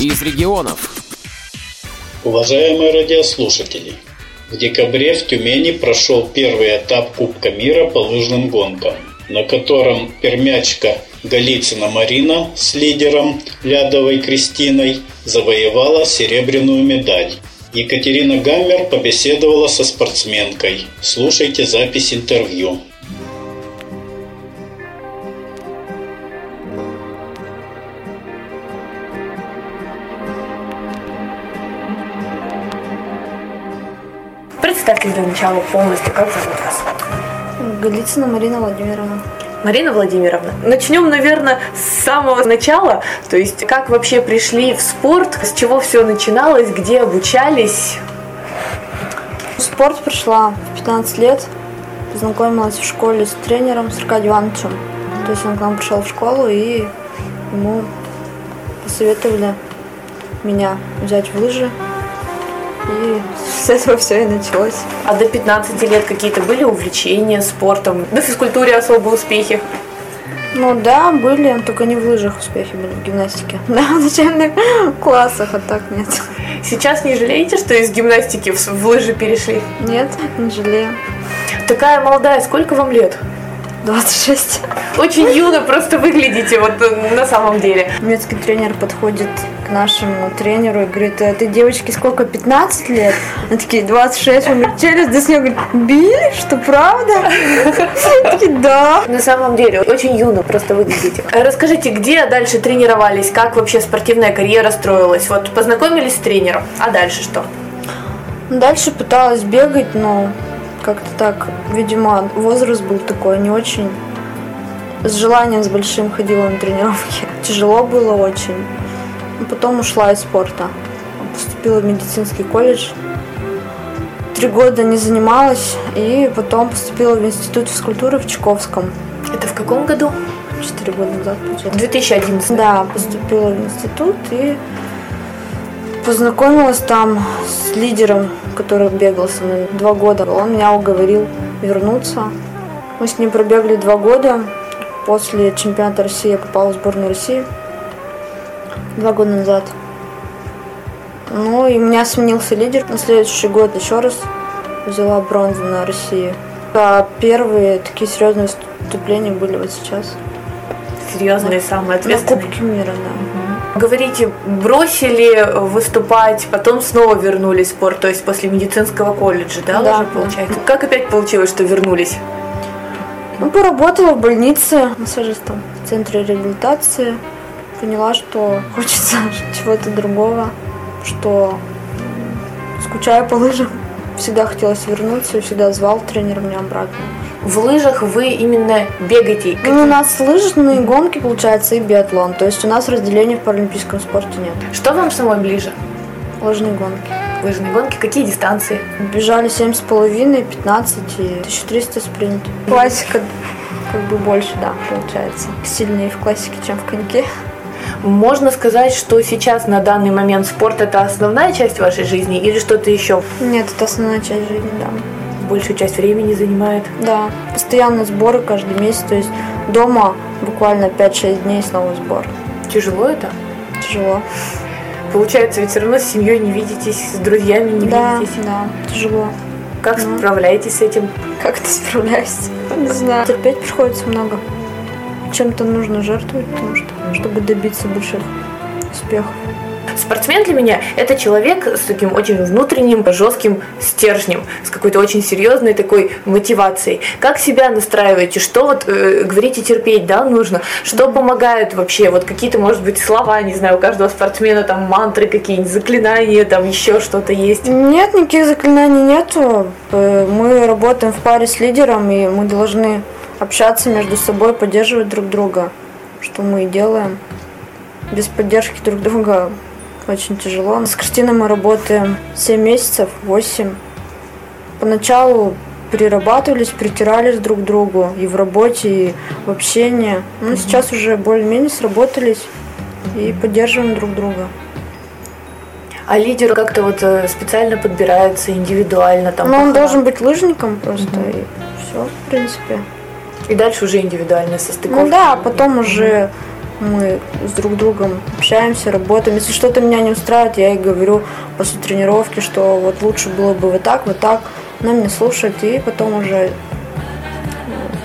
из регионов. Уважаемые радиослушатели, в декабре в Тюмени прошел первый этап Кубка мира по лыжным гонкам, на котором пермячка Голицына Марина с лидером Лядовой Кристиной завоевала серебряную медаль. Екатерина Гаммер побеседовала со спортсменкой. Слушайте запись интервью. Представьте для начала полностью, как зовут вас? Голицына Марина Владимировна. Марина Владимировна, начнем, наверное, с самого начала. То есть, как вообще пришли в спорт, с чего все начиналось, где обучались? В спорт пришла в 15 лет, познакомилась в школе с тренером, с Аркадием Ивановичем. То есть он к нам пришел в школу и ему посоветовали меня взять в лыжи. И с этого все и началось. А до 15 лет какие-то были увлечения спортом? На физкультуре особые успехи? Ну да, были, только не в лыжах успехи были, в гимнастике. Да, в начальных классах, а так нет. Сейчас не жалеете, что из гимнастики в, в лыжи перешли? Нет, не жалею. Такая молодая, сколько вам лет? 26. Очень юно просто выглядите вот э, на самом деле. Немецкий тренер подходит к нашему тренеру и говорит, а ты девочке сколько, 15 лет? Они такие, 26. Он говорит, челюсть до снега. Били? Что, правда? Такие, да. На самом деле, очень юно просто выглядите. Э, Расскажите, где дальше тренировались? Как вообще спортивная карьера строилась? Вот познакомились с тренером, а дальше что? Дальше пыталась бегать, но как-то так, видимо, возраст был такой не очень. С желанием, с большим ходила на тренировки. Тяжело было очень. Потом ушла из спорта. Поступила в медицинский колледж. Три года не занималась. И потом поступила в институт физкультуры в Чайковском. Это в каком году? Четыре года назад, получается. 2011. Да, поступила в институт и познакомилась там с лидером, который бегал со мной два года. Он меня уговорил вернуться. Мы с ним пробегали два года. После чемпионата России я попала в сборную России два года назад. Ну и у меня сменился лидер. На следующий год еще раз взяла бронзу на России. А первые такие серьезные выступления были вот сейчас. Серьезные, самые На ответственные. Кубке мира, да. Говорите, бросили выступать, потом снова вернулись в спорт, то есть после медицинского колледжа, да, Да, уже да. получается? Как опять получилось, что вернулись? Ну, поработала в больнице массажистом в центре реабилитации. Поняла, что хочется чего-то другого, что скучаю по лыжам. Всегда хотелось вернуться и всегда звал тренер меня обратно. В лыжах вы именно бегаете. Ну, у нас лыжные гонки, получается, и биатлон. То есть у нас разделения в паралимпийском спорте нет. Что вам самой ближе? Лыжные гонки. Лыжные гонки, какие дистанции? Бежали 7,5, 15 и 1300 спринт. Классика как бы больше, да, получается. Сильнее в классике, чем в коньке. Можно сказать, что сейчас на данный момент спорт это основная часть вашей жизни или что-то еще Нет, это основная часть жизни, да. большую часть времени занимает? Да, постоянно сборы каждый месяц, то есть дома буквально 5-6 дней снова сбор. Тяжело это? Тяжело. Получается, ведь все равно с семьей не видитесь, с друзьями не да, видитесь. да, тяжело. Как Ну. справляетесь с этим? Как ты справляешься? Не знаю. Терпеть приходится много. Чем-то нужно жертвовать, потому что, чтобы добиться больших успехов. Спортсмен для меня это человек с таким очень внутренним, жестким стержнем, с какой-то очень серьезной такой мотивацией. Как себя настраиваете? Что вот э, говорите терпеть, да, нужно? Что помогает вообще? Вот какие-то, может быть, слова, не знаю, у каждого спортсмена там мантры какие-нибудь, заклинания, там еще что-то есть. Нет, никаких заклинаний нету. Э, Мы работаем в паре с лидером, и мы должны общаться между собой, поддерживать друг друга, что мы и делаем. Без поддержки друг друга очень тяжело. С Кристиной мы работаем 7 месяцев, 8. Поначалу прирабатывались, притирались друг к другу и в работе, и в общении. Но сейчас уже более-менее сработались и поддерживаем друг друга. А лидер как-то вот э, специально подбирается индивидуально там. Ну, он должен быть лыжником просто, и все, в принципе. И дальше уже индивидуальная состыковка. Ну да, а потом уже Мы с друг другом общаемся, работаем. Если что-то меня не устраивает, я ей говорю после тренировки, что вот лучше было бы вот так, вот так. Она меня слушает, и потом уже э,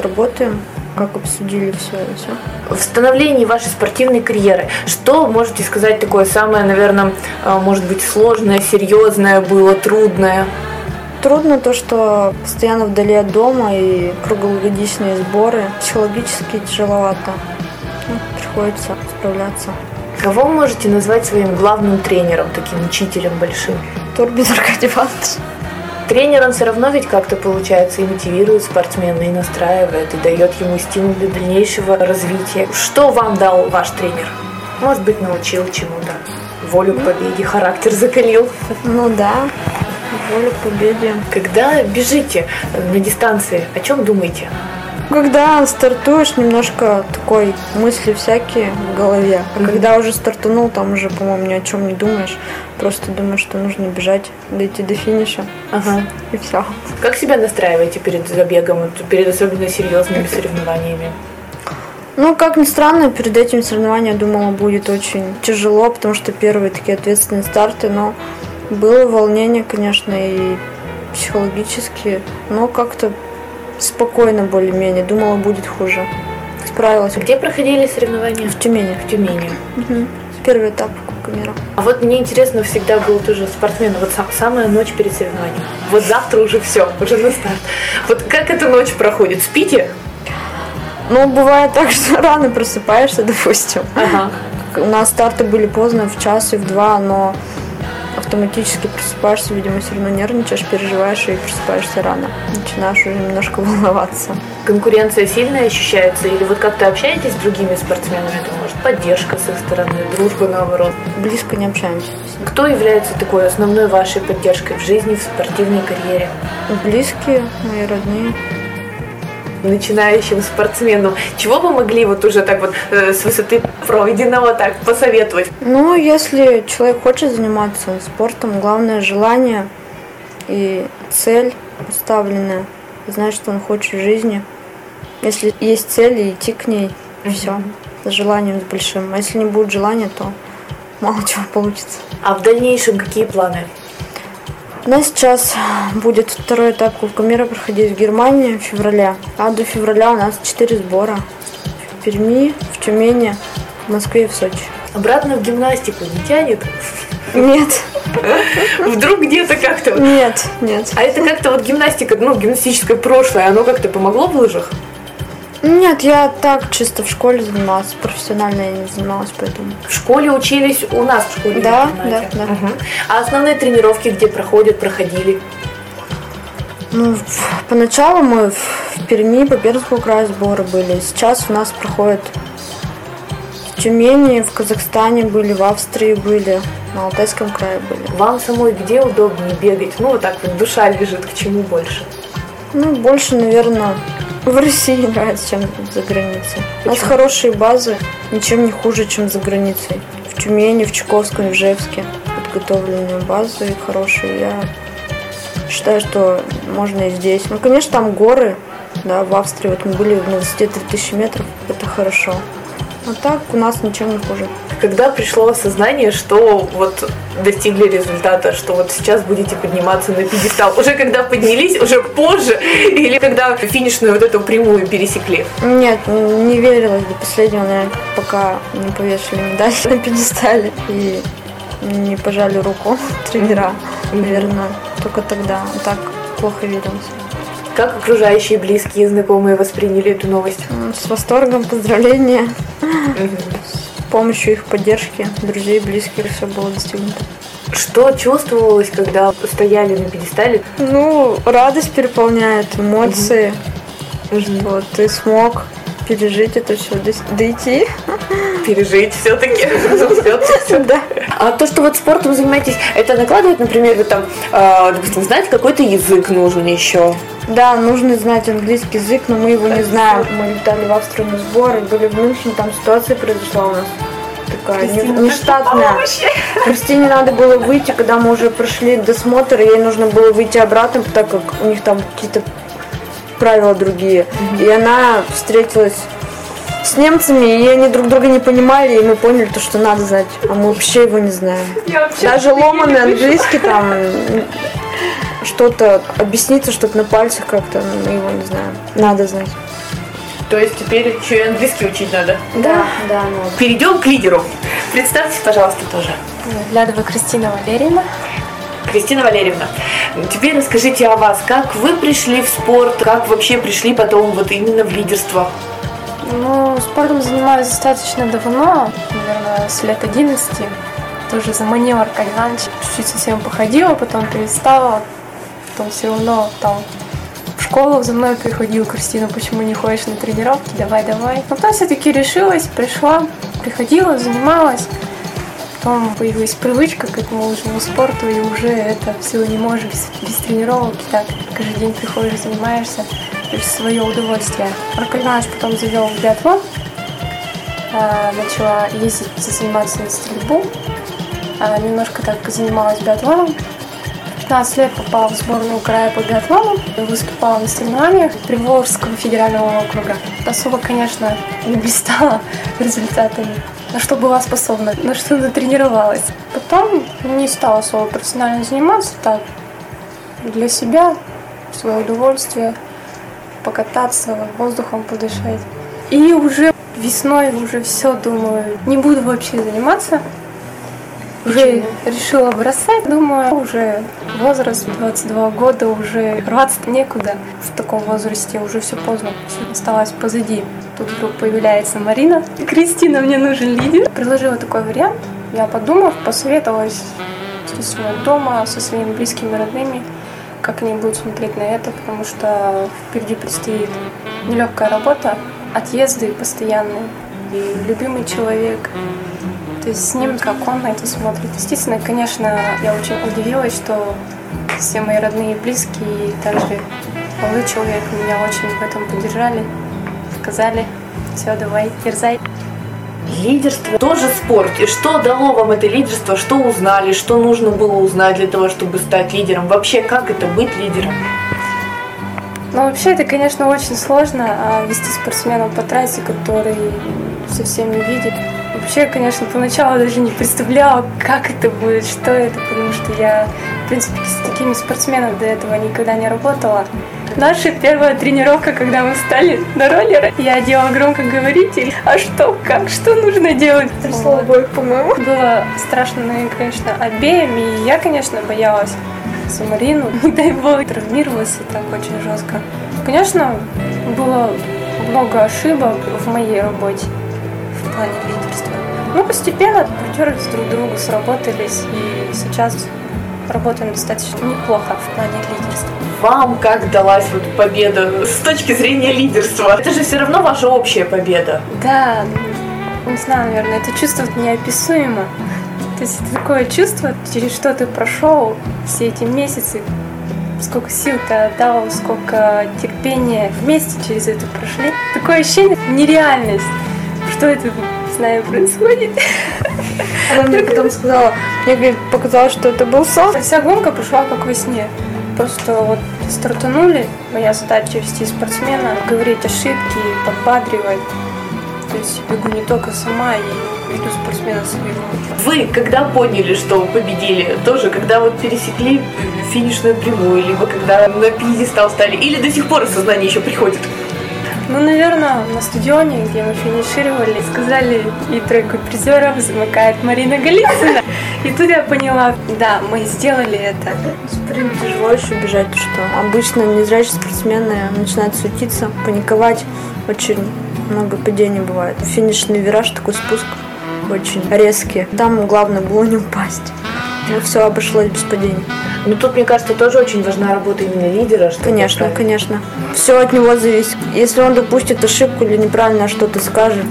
работаем, как обсудили все и все. В становлении вашей спортивной карьеры, что можете сказать такое самое, наверное, э, может быть, сложное, серьезное было, трудное? Трудно то, что постоянно вдали от дома и круглогодичные сборы. Психологически тяжеловато. Ну, приходится справляться. Кого можете назвать своим главным тренером, таким учителем большим? Турбин Аркадий Иванович. Тренер, он все равно ведь как-то получается и мотивирует спортсмена, и настраивает, и дает ему стимул для дальнейшего развития. Что вам дал ваш тренер? Может быть, научил чему-то? Волю к победе, характер закалил? Ну да, волю к победе. Когда бежите на дистанции, о чем думаете? Когда стартуешь, немножко такой мысли всякие в голове. А Мгм. когда уже стартанул, там уже, по-моему, ни о чем не думаешь. Просто думаешь, что нужно бежать, дойти до финиша, Ага. и все. Как себя настраиваете перед забегом, перед особенно серьезными соревнованиями? Ну, как ни странно, перед этим соревнованием думала, будет очень тяжело, потому что первые такие ответственные старты, но было волнение, конечно, и психологически, но как-то спокойно более-менее. Думала, будет хуже. Справилась. Где проходили соревнования? В Тюмени. В Тюмени. Мгм. Первый этап Кубка мира. А вот мне интересно всегда было тоже спортсмен, вот сам- самая ночь перед соревнованием. Вот завтра уже все, уже на старт. Вот как эта ночь проходит? Спите? Ну, бывает так, что рано просыпаешься, допустим. Ага. У нас старты были поздно, в час и в два, но автоматически просыпаешься, видимо, все равно нервничаешь, переживаешь и просыпаешься рано. Начинаешь уже немножко волноваться. Конкуренция сильная ощущается? Или вот как-то общаетесь с другими спортсменами? Это может поддержка с их стороны, дружба наоборот? Близко не общаемся. Кто является такой основной вашей поддержкой в жизни, в спортивной карьере? Близкие, мои родные. Начинающим спортсменам. Чего вы могли вот уже так вот э, с высоты пройденного так посоветовать? Ну, если человек хочет заниматься спортом, главное желание и цель поставленная, знать, что он хочет в жизни. Если есть цель, идти к ней, все. С желанием с большим. А если не будет желания, то мало чего получится. А в дальнейшем какие планы? У нас сейчас будет второй этап Кубка мира проходить в Германии в феврале. А до февраля у нас четыре сбора. В Перми, в Тюмени, в Москве и в Сочи. Обратно в гимнастику не тянет? Нет, Вдруг где-то как-то... нет, нет. А это как-то вот гимнастика, ну, гимнастическое прошлое, оно как-то помогло в лыжах? Нет, я так чисто в школе занималась, профессионально я не занималась, поэтому. В школе учились, у нас в школе Да, да, да. Мгм. А основные тренировки где проходят, проходили? Ну, поначалу мы в в Перми по Пермскому краю сборы были. Сейчас у нас проходят в Тюмени, в Казахстане были, в Австрии были, на Алтайском крае были. Вам самой где удобнее бегать? Ну, вот так вот душа лежит, к чему больше? Ну, больше, наверное, в России нравится, чем за границей. У нас Почему? хорошие базы, ничем не хуже, чем за границей. В Тюмени, в Чуковском, в Ижевске подготовленные базы хорошие. Я считаю, что можно и здесь. Ну, конечно, там горы, да, в Австрии. Вот мы были на высоте 3000 метров, это хорошо. А так у нас ничем не хуже. Когда пришло осознание, что вот достигли результата, что вот сейчас будете подниматься на пьедестал? Уже когда поднялись, уже позже? Или когда финишную вот эту прямую пересекли? Нет, не верилась до последнего, наверное, пока не повешали медаль на пьедестале и не пожали руку тренера. Наверное, только тогда. Так плохо верилась. Как окружающие, близкие, знакомые восприняли эту новость? С восторгом, поздравления. Помощью их поддержки, друзей, близких, все было достигнуто. Что чувствовалось, когда стояли на пьедестале? Ну, радость переполняет, эмоции, что ты смог пережить это все, дойти. Пережить все-таки. Да. А то, что вот спортом занимаетесь, это накладывает, например, вы там, э, допустим, знать какой-то язык нужен еще. Да, нужно знать английский язык, но мы его не знаем. Мы летали в Австрию на сборы, были в Мюнхене, там ситуация произошла у нас такая не- нештатная. Кристине надо было выйти, когда мы уже прошли досмотр, и ей нужно было выйти обратно, так как у них там какие-то правила другие. И она встретилась с немцами, и они друг друга не понимали, и мы поняли то, что надо знать, а мы вообще его не знаем. Даже ломаный английский там что-то объясниться, что-то на пальцах как-то, мы его не знаем. Надо знать. То есть теперь еще и английский учить надо. Да, да, надо. Перейдем к лидеру. Представьтесь, пожалуйста, тоже. Лядова Кристина Валерьевна. Кристина Валерьевна, теперь расскажите о вас. Как вы пришли в спорт? Как вообще пришли потом вот именно в лидерство? Ну, спортом занимаюсь достаточно давно, наверное, с лет 11. Тоже заманила Аркадий Иванович. Чуть-чуть совсем походила, потом перестала. Потом все равно там в школу за мной приходила Кристина, почему не ходишь на тренировки, давай, давай. Потом все-таки решилась, пришла, приходила, занималась. Потом появилась привычка к этому лыжному спорту, и уже это все не можешь без, тренировок. И так каждый день приходишь, занимаешься, то есть свое удовольствие. Иванович потом завел в биатлон, а, начала ездить, заниматься на стрельбу, а, немножко так занималась биатлоном. В 15 лет попала в сборную края по биатлону, выступала на соревнованиях Приволжского федерального округа. Особо, конечно, не блистала результатами, на что была способна, на что натренировалась. Потом не стала особо профессионально заниматься, так, для себя, в свое удовольствие, покататься, воздухом подышать. И уже весной уже все думаю, не буду вообще заниматься. Уже решила бросать, думаю, уже возраст 22 года, уже рваться некуда. В таком возрасте уже все поздно, все осталось позади. Тут вдруг появляется Марина. Кристина, мне нужен лидер. Предложила такой вариант. Я подумав, посоветовалась, естественно, дома со своими близкими родными, как они будут смотреть на это, потому что впереди предстоит нелегкая работа, отъезды постоянные, и любимый человек. То есть с ним, как он на это смотрит. Естественно, конечно, я очень удивилась, что все мои родные и близкие, и также молодой человек меня очень в этом поддержали, сказали, все, давай, дерзай. Лидерство тоже спорт. И что дало вам это лидерство? Что узнали? Что нужно было узнать для того, чтобы стать лидером? Вообще, как это быть лидером? Ну, вообще, это, конечно, очень сложно а, вести спортсмена по трассе, который совсем не видит. Вообще, конечно, поначалу даже не представляла, как это будет, что это, потому что я, в принципе, с такими спортсменами до этого никогда не работала. Наша первая тренировка, когда мы встали на роллеры, я делала громкоговоритель. А что, как, что нужно делать? Трясло обоих, по-моему. Было страшно, наверное, конечно, обеим, и я, конечно, боялась за Марину. Не дай бог, травмировалась так очень жестко. Конечно, было много ошибок в моей работе плане лидерства. Но постепенно притерлись друг к другу, сработались, и сейчас работаем достаточно неплохо в плане лидерства. Вам как далась вот победа с точки зрения лидерства? Это же все равно ваша общая победа. Да, не знаю, наверное, это чувство неописуемо. То есть это такое чувство, через что ты прошел все эти месяцы, сколько сил ты отдал, сколько терпения вместе через это прошли. Такое ощущение нереальность. Что это с нами происходит? Она мне потом сказала, мне говорит, показалось, что это был сон. Вся гонка прошла как во сне. Просто вот стартанули, моя задача вести спортсмена, говорить ошибки, подбадривать. То есть бегу не только сама, и веду спортсмена своего. Вы когда поняли, что победили? Тоже когда вот пересекли финишную прямую, либо когда на пьедестал стали, или до сих пор осознание еще приходит? Ну, наверное, на стадионе, где мы финишировали, сказали, и тройку призеров замыкает Марина Голицына. И тут я поняла, да, мы сделали это. Спринт тяжело еще бежать, что обычно незрячие спортсмены начинают суетиться, паниковать. Очень много падений бывает. Финишный вираж, такой спуск очень резкий. Там главное было не упасть. Ну, все обошлось без падений. Ну тут, мне кажется, тоже очень важна работа именно лидера. Что Конечно, конечно. Все от него зависит. Если он допустит ошибку или неправильно что-то скажет,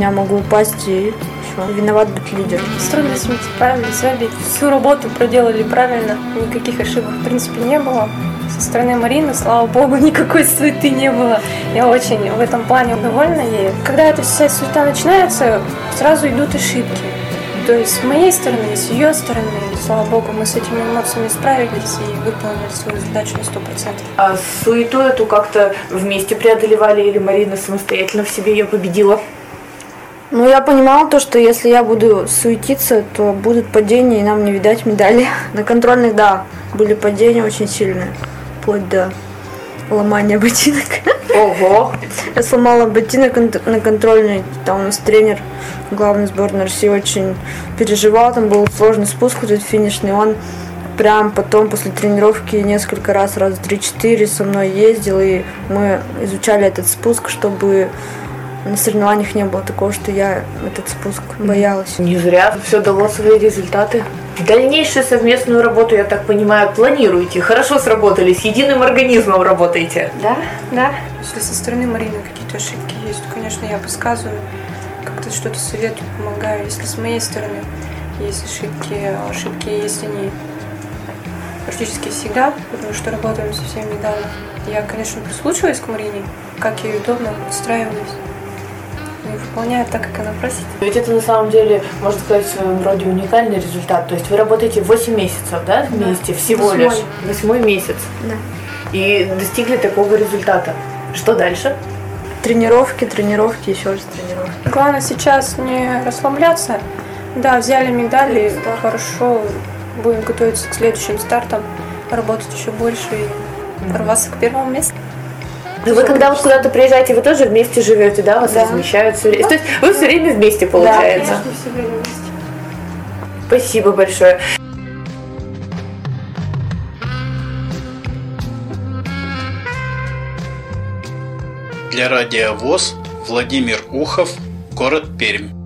я могу упасть и все. Виноват быть лидер. С трудностями справились, сами всю работу проделали правильно. Никаких ошибок, в принципе, не было. Со стороны Марины, слава богу, никакой суеты не было. Я очень в этом плане довольна ей. Когда эта вся суета начинается, сразу идут ошибки. То есть с моей стороны, с ее стороны, слава богу, мы с этими эмоциями справились и выполнили свою задачу на 100%. А суету эту как-то вместе преодолевали или Марина самостоятельно в себе ее победила? Ну, я понимала то, что если я буду суетиться, то будут падения, и нам не видать медали. На контрольных, да, были падения очень сильные, вплоть до ломания ботинок. Ого! Я сломала ботинок на контрольной, там у нас тренер главный сборной России очень переживал, там был сложный спуск, вот этот финишный, он прям потом после тренировки несколько раз, раз три-четыре со мной ездил, и мы изучали этот спуск, чтобы на соревнованиях не было такого, что я этот спуск боялась. Не зря все дало свои результаты. Дальнейшую совместную работу, я так понимаю, планируете? Хорошо сработали, с единым организмом работаете? Да, да. Если со стороны Марины какие-то ошибки есть, конечно, я подсказываю, как-то что-то советую, помогаю. Если с моей стороны есть ошибки, ошибки есть они практически всегда, потому что работаем со всеми недавно. Я, конечно, прислушиваюсь к Марине, как ей удобно, подстраиваюсь и выполняю так, как она просит. Ведь это на самом деле, можно сказать, в своем роде уникальный результат. То есть вы работаете 8 месяцев, да, вместе, да. всего Восьмой. лишь? Восьмой месяц. Да. И достигли такого результата. Что дальше? Тренировки, тренировки, еще раз тренировки. Главное сейчас не расслабляться. Да, взяли медали, да, хорошо. Будем готовиться к следующим стартам, работать еще больше и рваться к первому месту. Ну, вы когда вот куда-то приезжаете, вы тоже вместе живете, да? Вас да. размещают все время. То есть вы все время вместе, получается? Да, конечно, все время вместе. Спасибо большое. Для радиовоз Владимир Ухов, город Пермь.